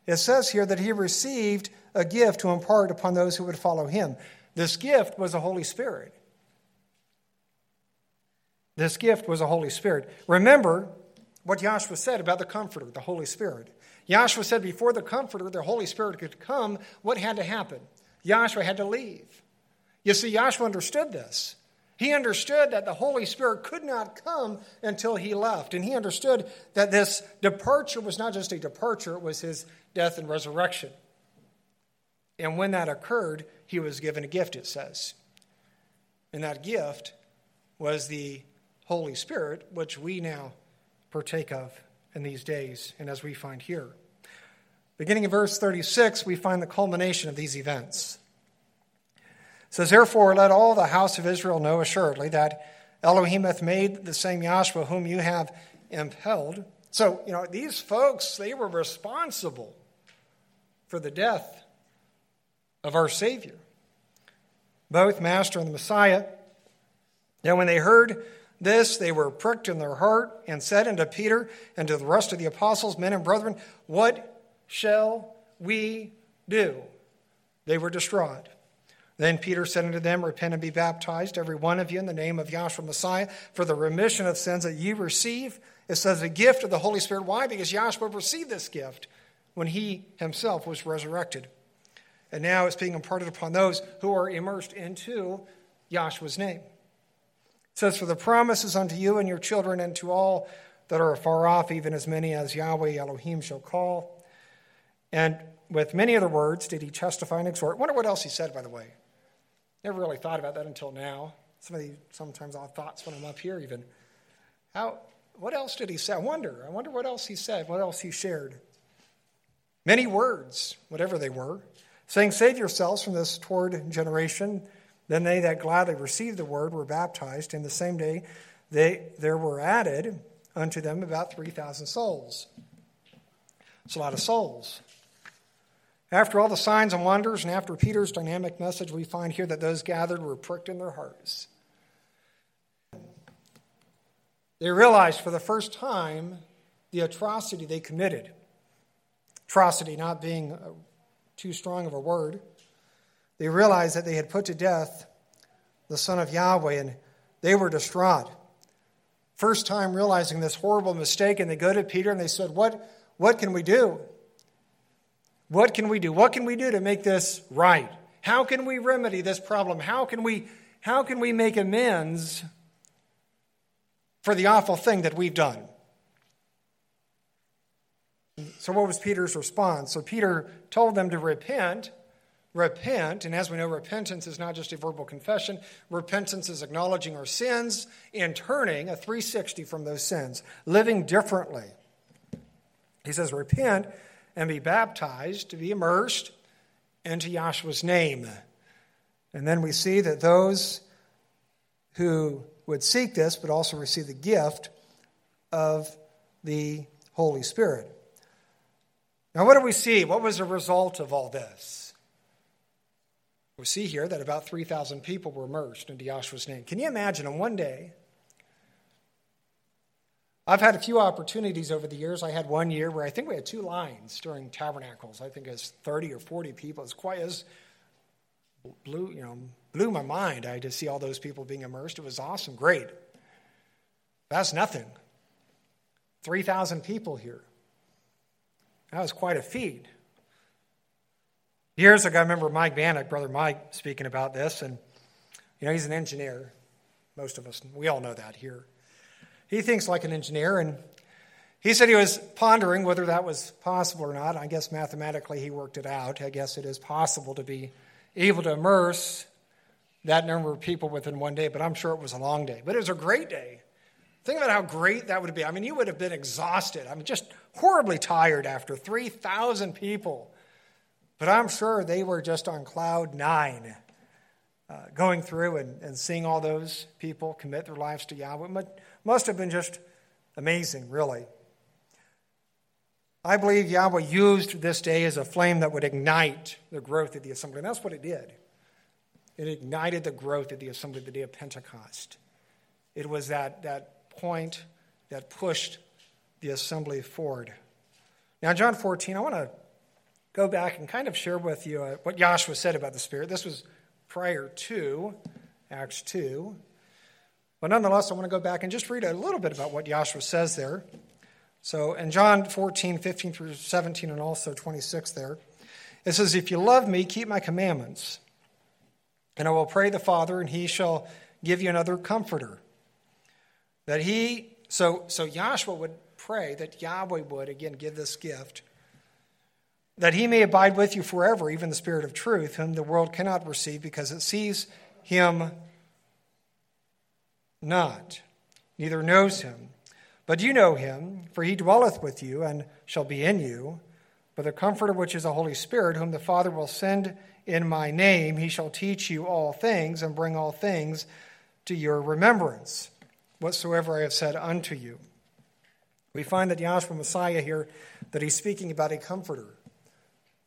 It says here that he received a gift to impart upon those who would follow him. This gift was the Holy Spirit. This gift was the Holy Spirit. Remember what Yahshua said about the Comforter, the Holy Spirit. Yahshua said before the Comforter, the Holy Spirit could come, what had to happen? Yahshua had to leave. You see, Yahshua understood this. He understood that the Holy Spirit could not come until he left. And he understood that this departure was not just a departure, it was his death and resurrection. And when that occurred, he was given a gift, it says. And that gift was the Holy Spirit, which we now partake of in these days, and as we find here. Beginning in verse 36, we find the culmination of these events It says, Therefore, let all the house of Israel know assuredly that Elohim hath made the same Yahshua whom you have impelled. So, you know, these folks, they were responsible for the death of our Savior, both Master and the Messiah. Now, when they heard this, they were pricked in their heart and said unto Peter and to the rest of the apostles, men and brethren, What shall we do? They were distraught. Then Peter said unto them, Repent and be baptized, every one of you, in the name of Yahshua Messiah, for the remission of sins that ye receive. It says a gift of the Holy Spirit. Why? Because Yahshua received this gift when he himself was resurrected. And now it's being imparted upon those who are immersed into Yahshua's name. Says, For the promises unto you and your children and to all that are afar off, even as many as Yahweh Elohim shall call. And with many other words did he testify and exhort. Wonder what else he said, by the way. Never really thought about that until now. Some of the sometimes odd thoughts when I'm up here, even. How, what else did he say? I wonder. I wonder what else he said, what else he shared. Many words, whatever they were, saying, Save yourselves from this toward generation. Then they that gladly received the word were baptized. In the same day, they, there were added unto them about 3,000 souls. It's a lot of souls. After all the signs and wonders, and after Peter's dynamic message, we find here that those gathered were pricked in their hearts. They realized for the first time the atrocity they committed. Atrocity not being uh, too strong of a word. They realized that they had put to death the Son of Yahweh, and they were distraught. First time realizing this horrible mistake, and they go to Peter and they said, What, what can we do? What can we do? What can we do to make this right? How can we remedy this problem? How can we, how can we make amends for the awful thing that we've done? So, what was Peter's response? So, Peter told them to repent. Repent, and as we know, repentance is not just a verbal confession. Repentance is acknowledging our sins and turning a 360 from those sins, living differently. He says, Repent and be baptized, to be immersed into Yahshua's name. And then we see that those who would seek this but also receive the gift of the Holy Spirit. Now, what do we see? What was the result of all this? We see here that about 3,000 people were immersed into Yahshua's name. Can you imagine in one day I've had a few opportunities over the years. I had one year where I think we had two lines during tabernacles. I think it was 30 or 40 people. It's quite as blew, you know, blew my mind. I to see all those people being immersed. It was awesome, great. That's nothing. 3,000 people here. That was quite a feat. Years ago, I remember Mike Bannock, brother Mike, speaking about this, and you know he's an engineer. Most of us, we all know that here. He thinks like an engineer, and he said he was pondering whether that was possible or not. I guess mathematically he worked it out. I guess it is possible to be able to immerse that number of people within one day, but I'm sure it was a long day. But it was a great day. Think about how great that would be. I mean, you would have been exhausted. I mean, just horribly tired after 3,000 people. But I'm sure they were just on cloud nine, uh, going through and, and seeing all those people commit their lives to Yahweh. Must have been just amazing, really. I believe Yahweh used this day as a flame that would ignite the growth of the assembly. And that's what it did. It ignited the growth of the assembly the day of Pentecost. It was that, that point that pushed the assembly forward. Now, John 14, I want to go back and kind of share with you uh, what Yahshua said about the Spirit. This was prior to Acts 2. But nonetheless, I want to go back and just read a little bit about what Yahshua says there. So in John 14, 15 through 17, and also 26 there, it says, If you love me, keep my commandments. And I will pray the Father, and he shall give you another comforter. That he, so, so Yahshua would pray that Yahweh would, again, give this gift, that he may abide with you forever, even the Spirit of truth, whom the world cannot receive because it sees him not, neither knows him. But you know him, for he dwelleth with you and shall be in you. But the Comforter, which is the Holy Spirit, whom the Father will send in my name, he shall teach you all things and bring all things to your remembrance, whatsoever I have said unto you. We find that Yahshua Messiah here, that he's speaking about a comforter.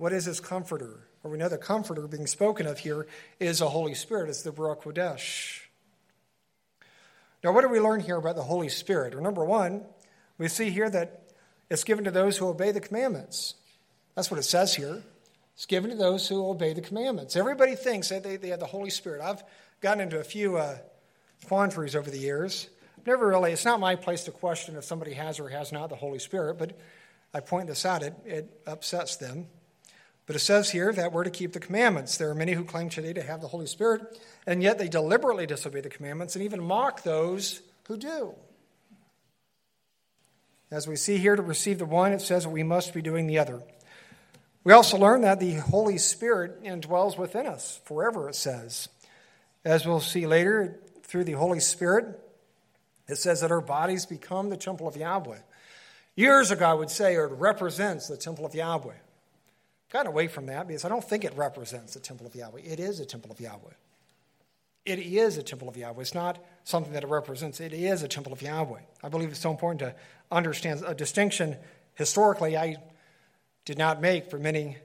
What is his comforter? Or we know the comforter being spoken of here is the Holy Spirit, it's the Ruach Kodesh. Now, what do we learn here about the Holy Spirit? Well, number one, we see here that it's given to those who obey the commandments. That's what it says here. It's given to those who obey the commandments. Everybody thinks that they, they have the Holy Spirit. I've gotten into a few uh, quandaries over the years. Never really, it's not my place to question if somebody has or has not the Holy Spirit, but I point this out, it, it upsets them. But it says here that we're to keep the commandments. There are many who claim today to have the Holy Spirit, and yet they deliberately disobey the commandments and even mock those who do. As we see here, to receive the one, it says we must be doing the other. We also learn that the Holy Spirit indwells within us forever, it says. As we'll see later, through the Holy Spirit, it says that our bodies become the temple of Yahweh. Years ago, I would say it represents the temple of Yahweh. Got away from that because I don't think it represents the temple of Yahweh. It is a temple of Yahweh. It is a temple of Yahweh. It's not something that it represents. It is a temple of Yahweh. I believe it's so important to understand a distinction historically I did not make for many,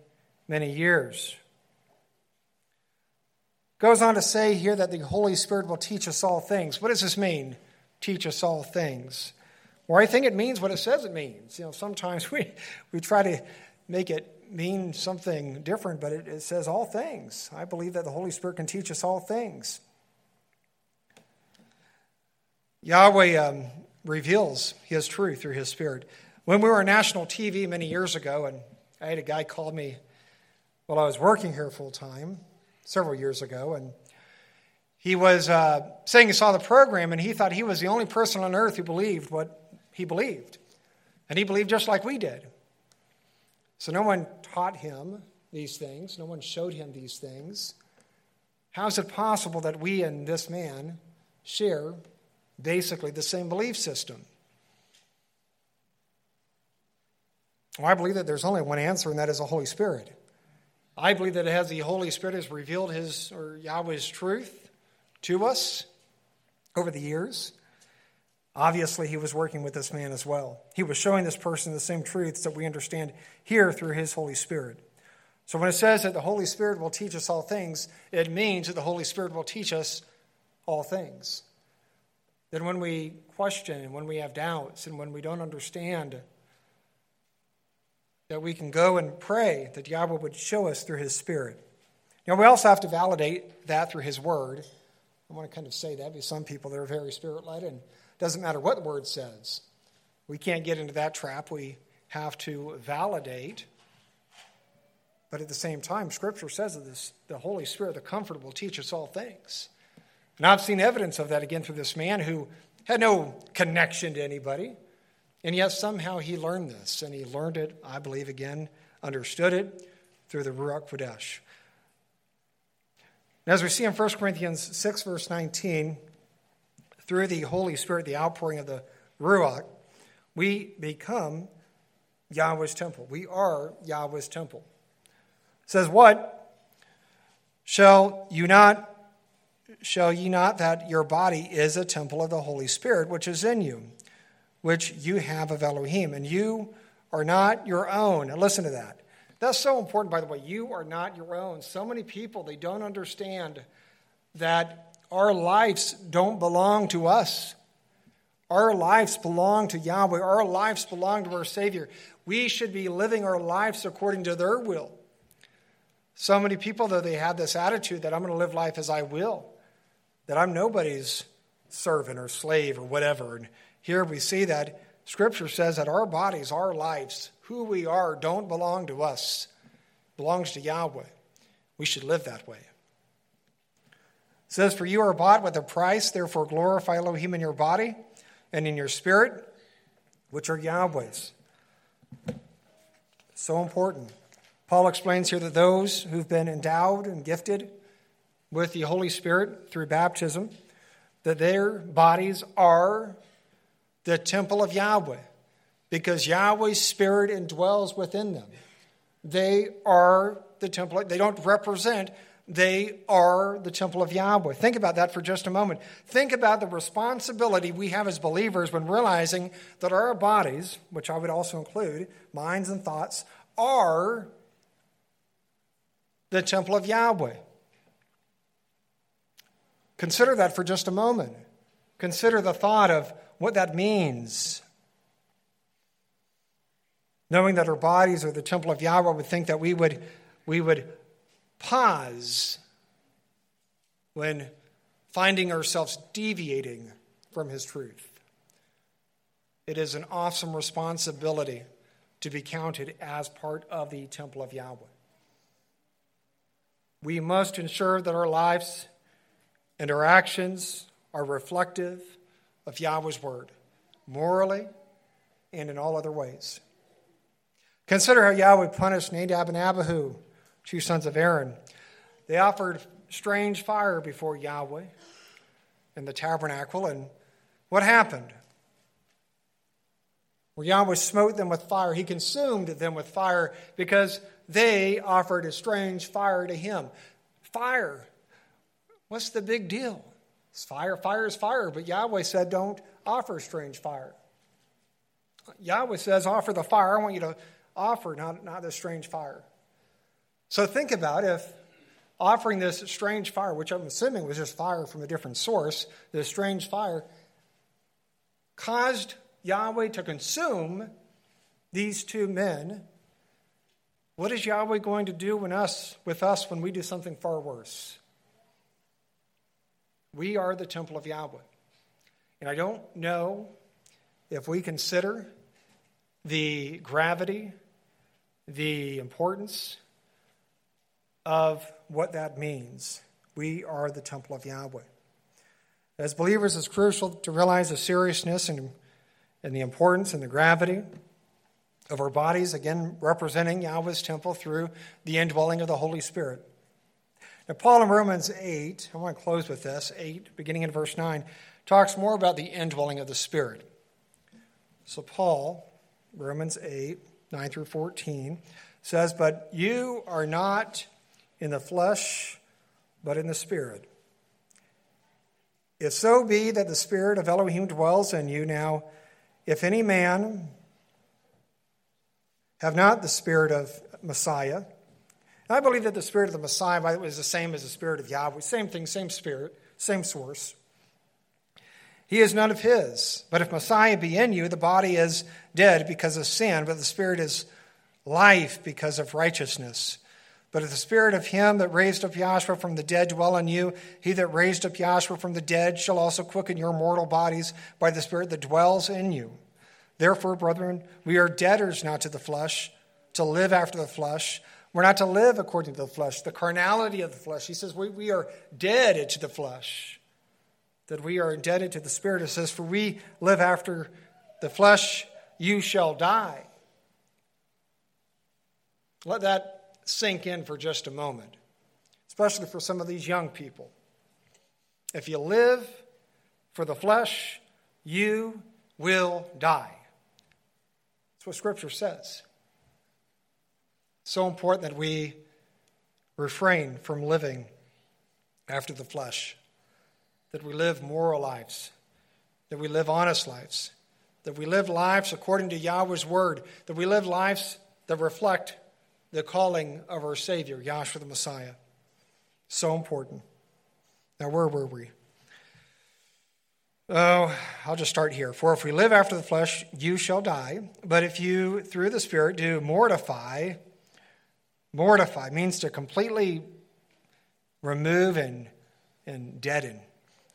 many years. Goes on to say here that the Holy Spirit will teach us all things. What does this mean? Teach us all things. Well, I think it means what it says it means. You know, sometimes we, we try to make it mean something different, but it, it says all things. I believe that the Holy Spirit can teach us all things. Yahweh um, reveals His truth through His Spirit. When we were on national TV many years ago, and I had a guy call me while I was working here full time several years ago, and he was uh, saying he saw the program and he thought he was the only person on earth who believed what he believed. And he believed just like we did. So no one taught him these things, no one showed him these things. How is it possible that we and this man share basically the same belief system? Well, I believe that there's only one answer, and that is the Holy Spirit. I believe that as the Holy Spirit has revealed His or Yahweh's truth to us over the years, obviously He was working with this man as well. He was showing this person the same truths that we understand here through His Holy Spirit. So when it says that the Holy Spirit will teach us all things, it means that the Holy Spirit will teach us all things. Then when we question and when we have doubts and when we don't understand, that we can go and pray that Yahweh would show us through his Spirit. Now, we also have to validate that through his word. I want to kind of say that because some people, they're very spirit led, and doesn't matter what the word says. We can't get into that trap. We have to validate. But at the same time, Scripture says that this, the Holy Spirit, the Comforter, will teach us all things. And I've seen evidence of that again through this man who had no connection to anybody. And yet somehow he learned this, and he learned it, I believe, again, understood it through the Ruach Kodesh. And as we see in 1 Corinthians 6, verse 19, through the Holy Spirit, the outpouring of the Ruach, we become Yahweh's temple. We are Yahweh's temple. It says, What? Shall you not shall ye not that your body is a temple of the Holy Spirit which is in you, which you have of Elohim, and you are not your own. And listen to that. That's so important, by the way. You are not your own. So many people, they don't understand that our lives don't belong to us. Our lives belong to Yahweh. Our lives belong to our Savior. We should be living our lives according to their will. So many people, though, they have this attitude that I'm going to live life as I will, that I'm nobody's servant or slave or whatever. And here we see that Scripture says that our bodies, our lives, who we are, don't belong to us, belongs to Yahweh. We should live that way. Says, For you are bought with a price, therefore glorify Elohim in your body and in your spirit, which are Yahweh's. So important. Paul explains here that those who've been endowed and gifted with the Holy Spirit through baptism, that their bodies are the temple of Yahweh because Yahweh's Spirit indwells within them. They are the temple, they don't represent, they are the temple of Yahweh. Think about that for just a moment. Think about the responsibility we have as believers when realizing that our bodies, which I would also include, minds and thoughts, are the temple of Yahweh. Consider that for just a moment. Consider the thought of what that means. Knowing that our bodies are the temple of Yahweh would think that we would, we would pause when finding ourselves deviating from His truth. It is an awesome responsibility to be counted as part of the temple of Yahweh. we must ensure that our lives and our actions are reflective of Yahweh's word, morally and in all other ways. Consider how Yahweh punished Nadab and Abihu, two sons of Aaron. They offered strange fire before Yahweh in the tabernacle, and what happened? Well, Yahweh smote them with fire. He consumed them with fire because they offered a strange fire to him. Fire. What's the big deal? It's fire. Fire is fire, but Yahweh said, don't offer strange fire. Yahweh says, offer the fire. I want you to offer, not, not the strange fire. So think about if offering this strange fire, which I'm assuming was just fire from a different source, this strange fire, caused Yahweh to consume these two men. What is Yahweh going to do when us, with us when we do something far worse? We are the temple of Yahweh. And I don't know if we consider the gravity, the importance of what that means. We are the temple of Yahweh. As believers, it's crucial to realize the seriousness and, and the importance and the gravity of our bodies, again, representing Yahweh's temple through the indwelling of the Holy Spirit. Now, Paul in Romans 8, I want to close with this, 8, beginning in verse 9, talks more about the indwelling of the Spirit. So, Paul, Romans 8, 9 through 14, says, But you are not in the flesh, but in the Spirit. If so be that the Spirit of Elohim dwells in you, now, if any man have not the Spirit of Messiah, I believe that the Spirit of the Messiah is the same as the Spirit of Yahweh, same thing, same Spirit, same source. He is none of his. But if Messiah be in you, the body is dead because of sin, but the spirit is life because of righteousness. But if the spirit of him that raised up Yahshua from the dead dwell in you, he that raised up Yahshua from the dead shall also quicken your mortal bodies by the spirit that dwells in you. Therefore, brethren, we are debtors not to the flesh, to live after the flesh. We're not to live according to the flesh, the carnality of the flesh. He says we, we are dead to the flesh that we are indebted to the Spirit. It says, For we live after the flesh, you shall die. Let that sink in for just a moment, especially for some of these young people. If you live for the flesh, you will die. That's what Scripture says. It's So important that we refrain from living after the flesh that we live moral lives, that we live honest lives, that we live lives according to Yahweh's word, that we live lives that reflect the calling of our Savior, Yahshua the Messiah. So important. Now, where were we? Oh, I'll just start here. For if we live after the flesh, you shall die. But if you, through the Spirit, do mortify, mortify means to completely remove and, and deaden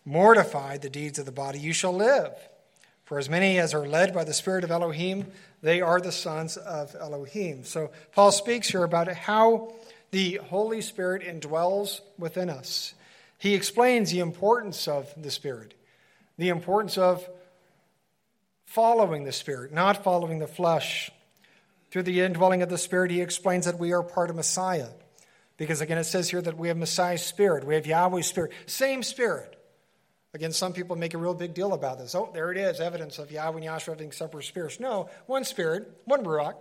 mortify the deeds of the body, you shall live. For as many as are led by the Spirit of Elohim, they are the sons of Elohim. So Paul speaks here about how the Holy Spirit indwells within us. He explains the importance of the Spirit, the importance of following the Spirit, not following the flesh. Through the indwelling of the Spirit, he explains that we are part of Messiah. Because again, it says here that we have Messiah's Spirit, we have Yahweh's Spirit, same Spirit. Again, some people make a real big deal about this. Oh, there it is, evidence of Yahweh and Yahshua having separate spirits. No, one spirit, one Ruach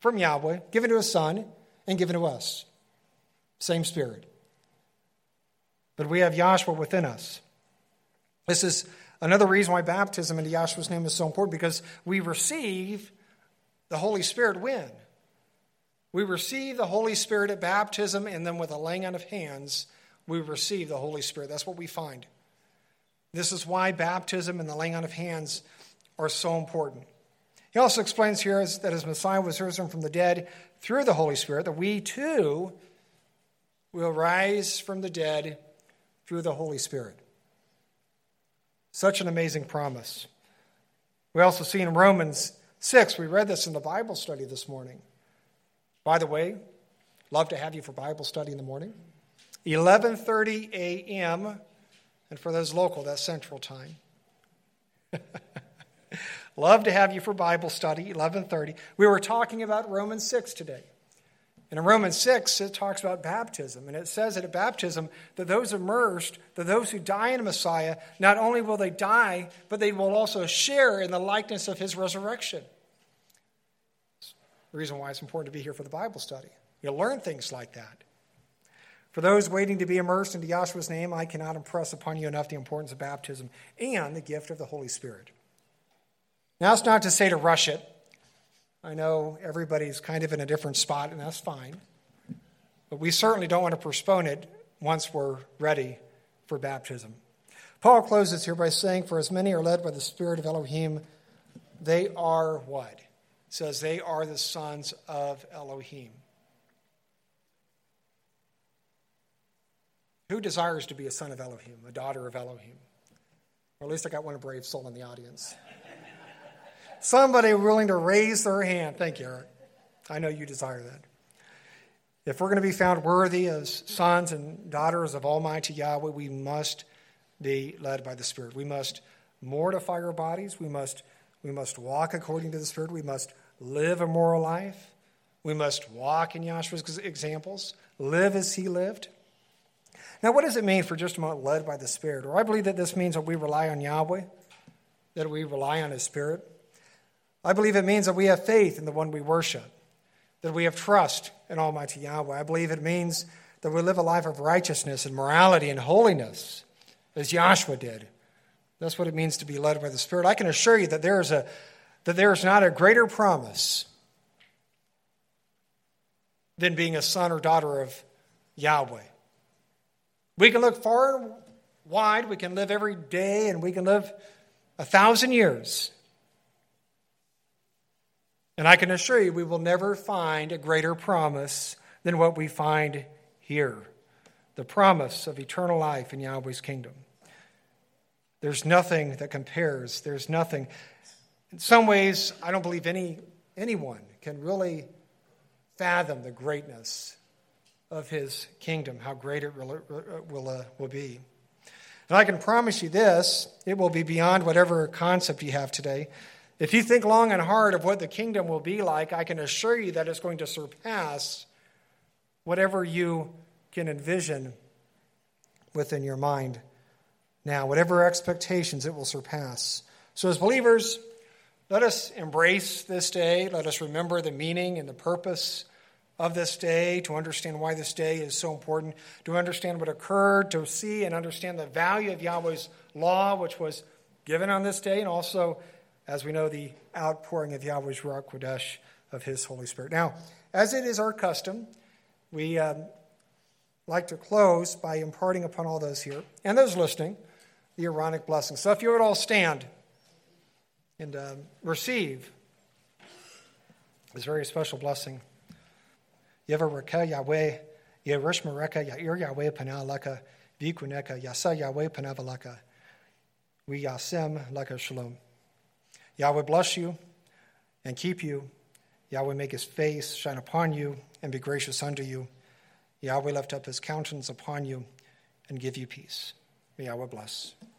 from Yahweh, given to his Son and given to us. Same spirit. But we have Yahshua within us. This is another reason why baptism into Yahshua's name is so important because we receive the Holy Spirit when? We receive the Holy Spirit at baptism, and then with a laying on of hands, we receive the Holy Spirit. That's what we find. This is why baptism and the laying on of hands are so important. He also explains here that as Messiah was risen from the dead through the Holy Spirit, that we too will rise from the dead through the Holy Spirit. Such an amazing promise. We also see in Romans 6, we read this in the Bible study this morning. By the way, Love to have you for Bible study in the morning. 11:30 a.m. and for those local, that's Central Time. Love to have you for Bible study 11:30. We were talking about Romans 6 today. And in Romans 6, it talks about baptism. And it says that at baptism, that those immersed, that those who die in Messiah, not only will they die, but they will also share in the likeness of his resurrection. the reason why it's important to be here for the Bible study. You'll learn things like that. For those waiting to be immersed into Yahshua's name, I cannot impress upon you enough the importance of baptism and the gift of the Holy Spirit. Now, it's not to say to rush it. I know everybody's kind of in a different spot, and that's fine. But we certainly don't want to postpone it once we're ready for baptism. Paul closes here by saying, For as many are led by the Spirit of Elohim, they are what? Says they are the sons of Elohim. Who desires to be a son of Elohim, a daughter of Elohim? Or at least I got one brave soul in the audience. Somebody willing to raise their hand. Thank you, Eric. I know you desire that. If we're going to be found worthy as sons and daughters of Almighty Yahweh, we must be led by the Spirit. We must mortify our bodies. We must, we must walk according to the Spirit. We must live a moral life. We must walk in Yahshua's examples, live as he lived. Now, what does it mean for just a moment led by the Spirit? Or I believe that this means that we rely on Yahweh, that we rely on His Spirit. I believe it means that we have faith in the one we worship, that we have trust in Almighty Yahweh. I believe it means that we live a life of righteousness and morality and holiness, as Yahshua did. That's what it means to be led by the Spirit. I can assure you that there is, a, that there is not a greater promise than being a son or daughter of Yahweh. We can look far and wide, we can live every day, and we can live a thousand years. And I can assure you, we will never find a greater promise than what we find here the promise of eternal life in Yahweh's kingdom. There's nothing that compares. There's nothing. In some ways, I don't believe any, anyone can really fathom the greatness of his kingdom, how great it will, will, uh, will be. And I can promise you this it will be beyond whatever concept you have today. If you think long and hard of what the kingdom will be like, I can assure you that it's going to surpass whatever you can envision within your mind now. Whatever expectations it will surpass. So, as believers, let us embrace this day. Let us remember the meaning and the purpose of this day, to understand why this day is so important, to understand what occurred, to see and understand the value of Yahweh's law, which was given on this day, and also as we know, the outpouring of Yahweh's Ruach Kodesh of His Holy Spirit. Now, as it is our custom, we um, like to close by imparting upon all those here and those listening the Aaronic blessing. So if you would all stand and um, receive this very special blessing. Yevaraka Yahweh, Yerishmareka Yair Yahweh Panalaka, Vikuneka Yasa Yahweh Panavalaka, We Yasem Laka Shalom. Yahweh bless you and keep you. Yahweh make his face shine upon you and be gracious unto you. Yahweh lift up his countenance upon you and give you peace. May Yahweh bless.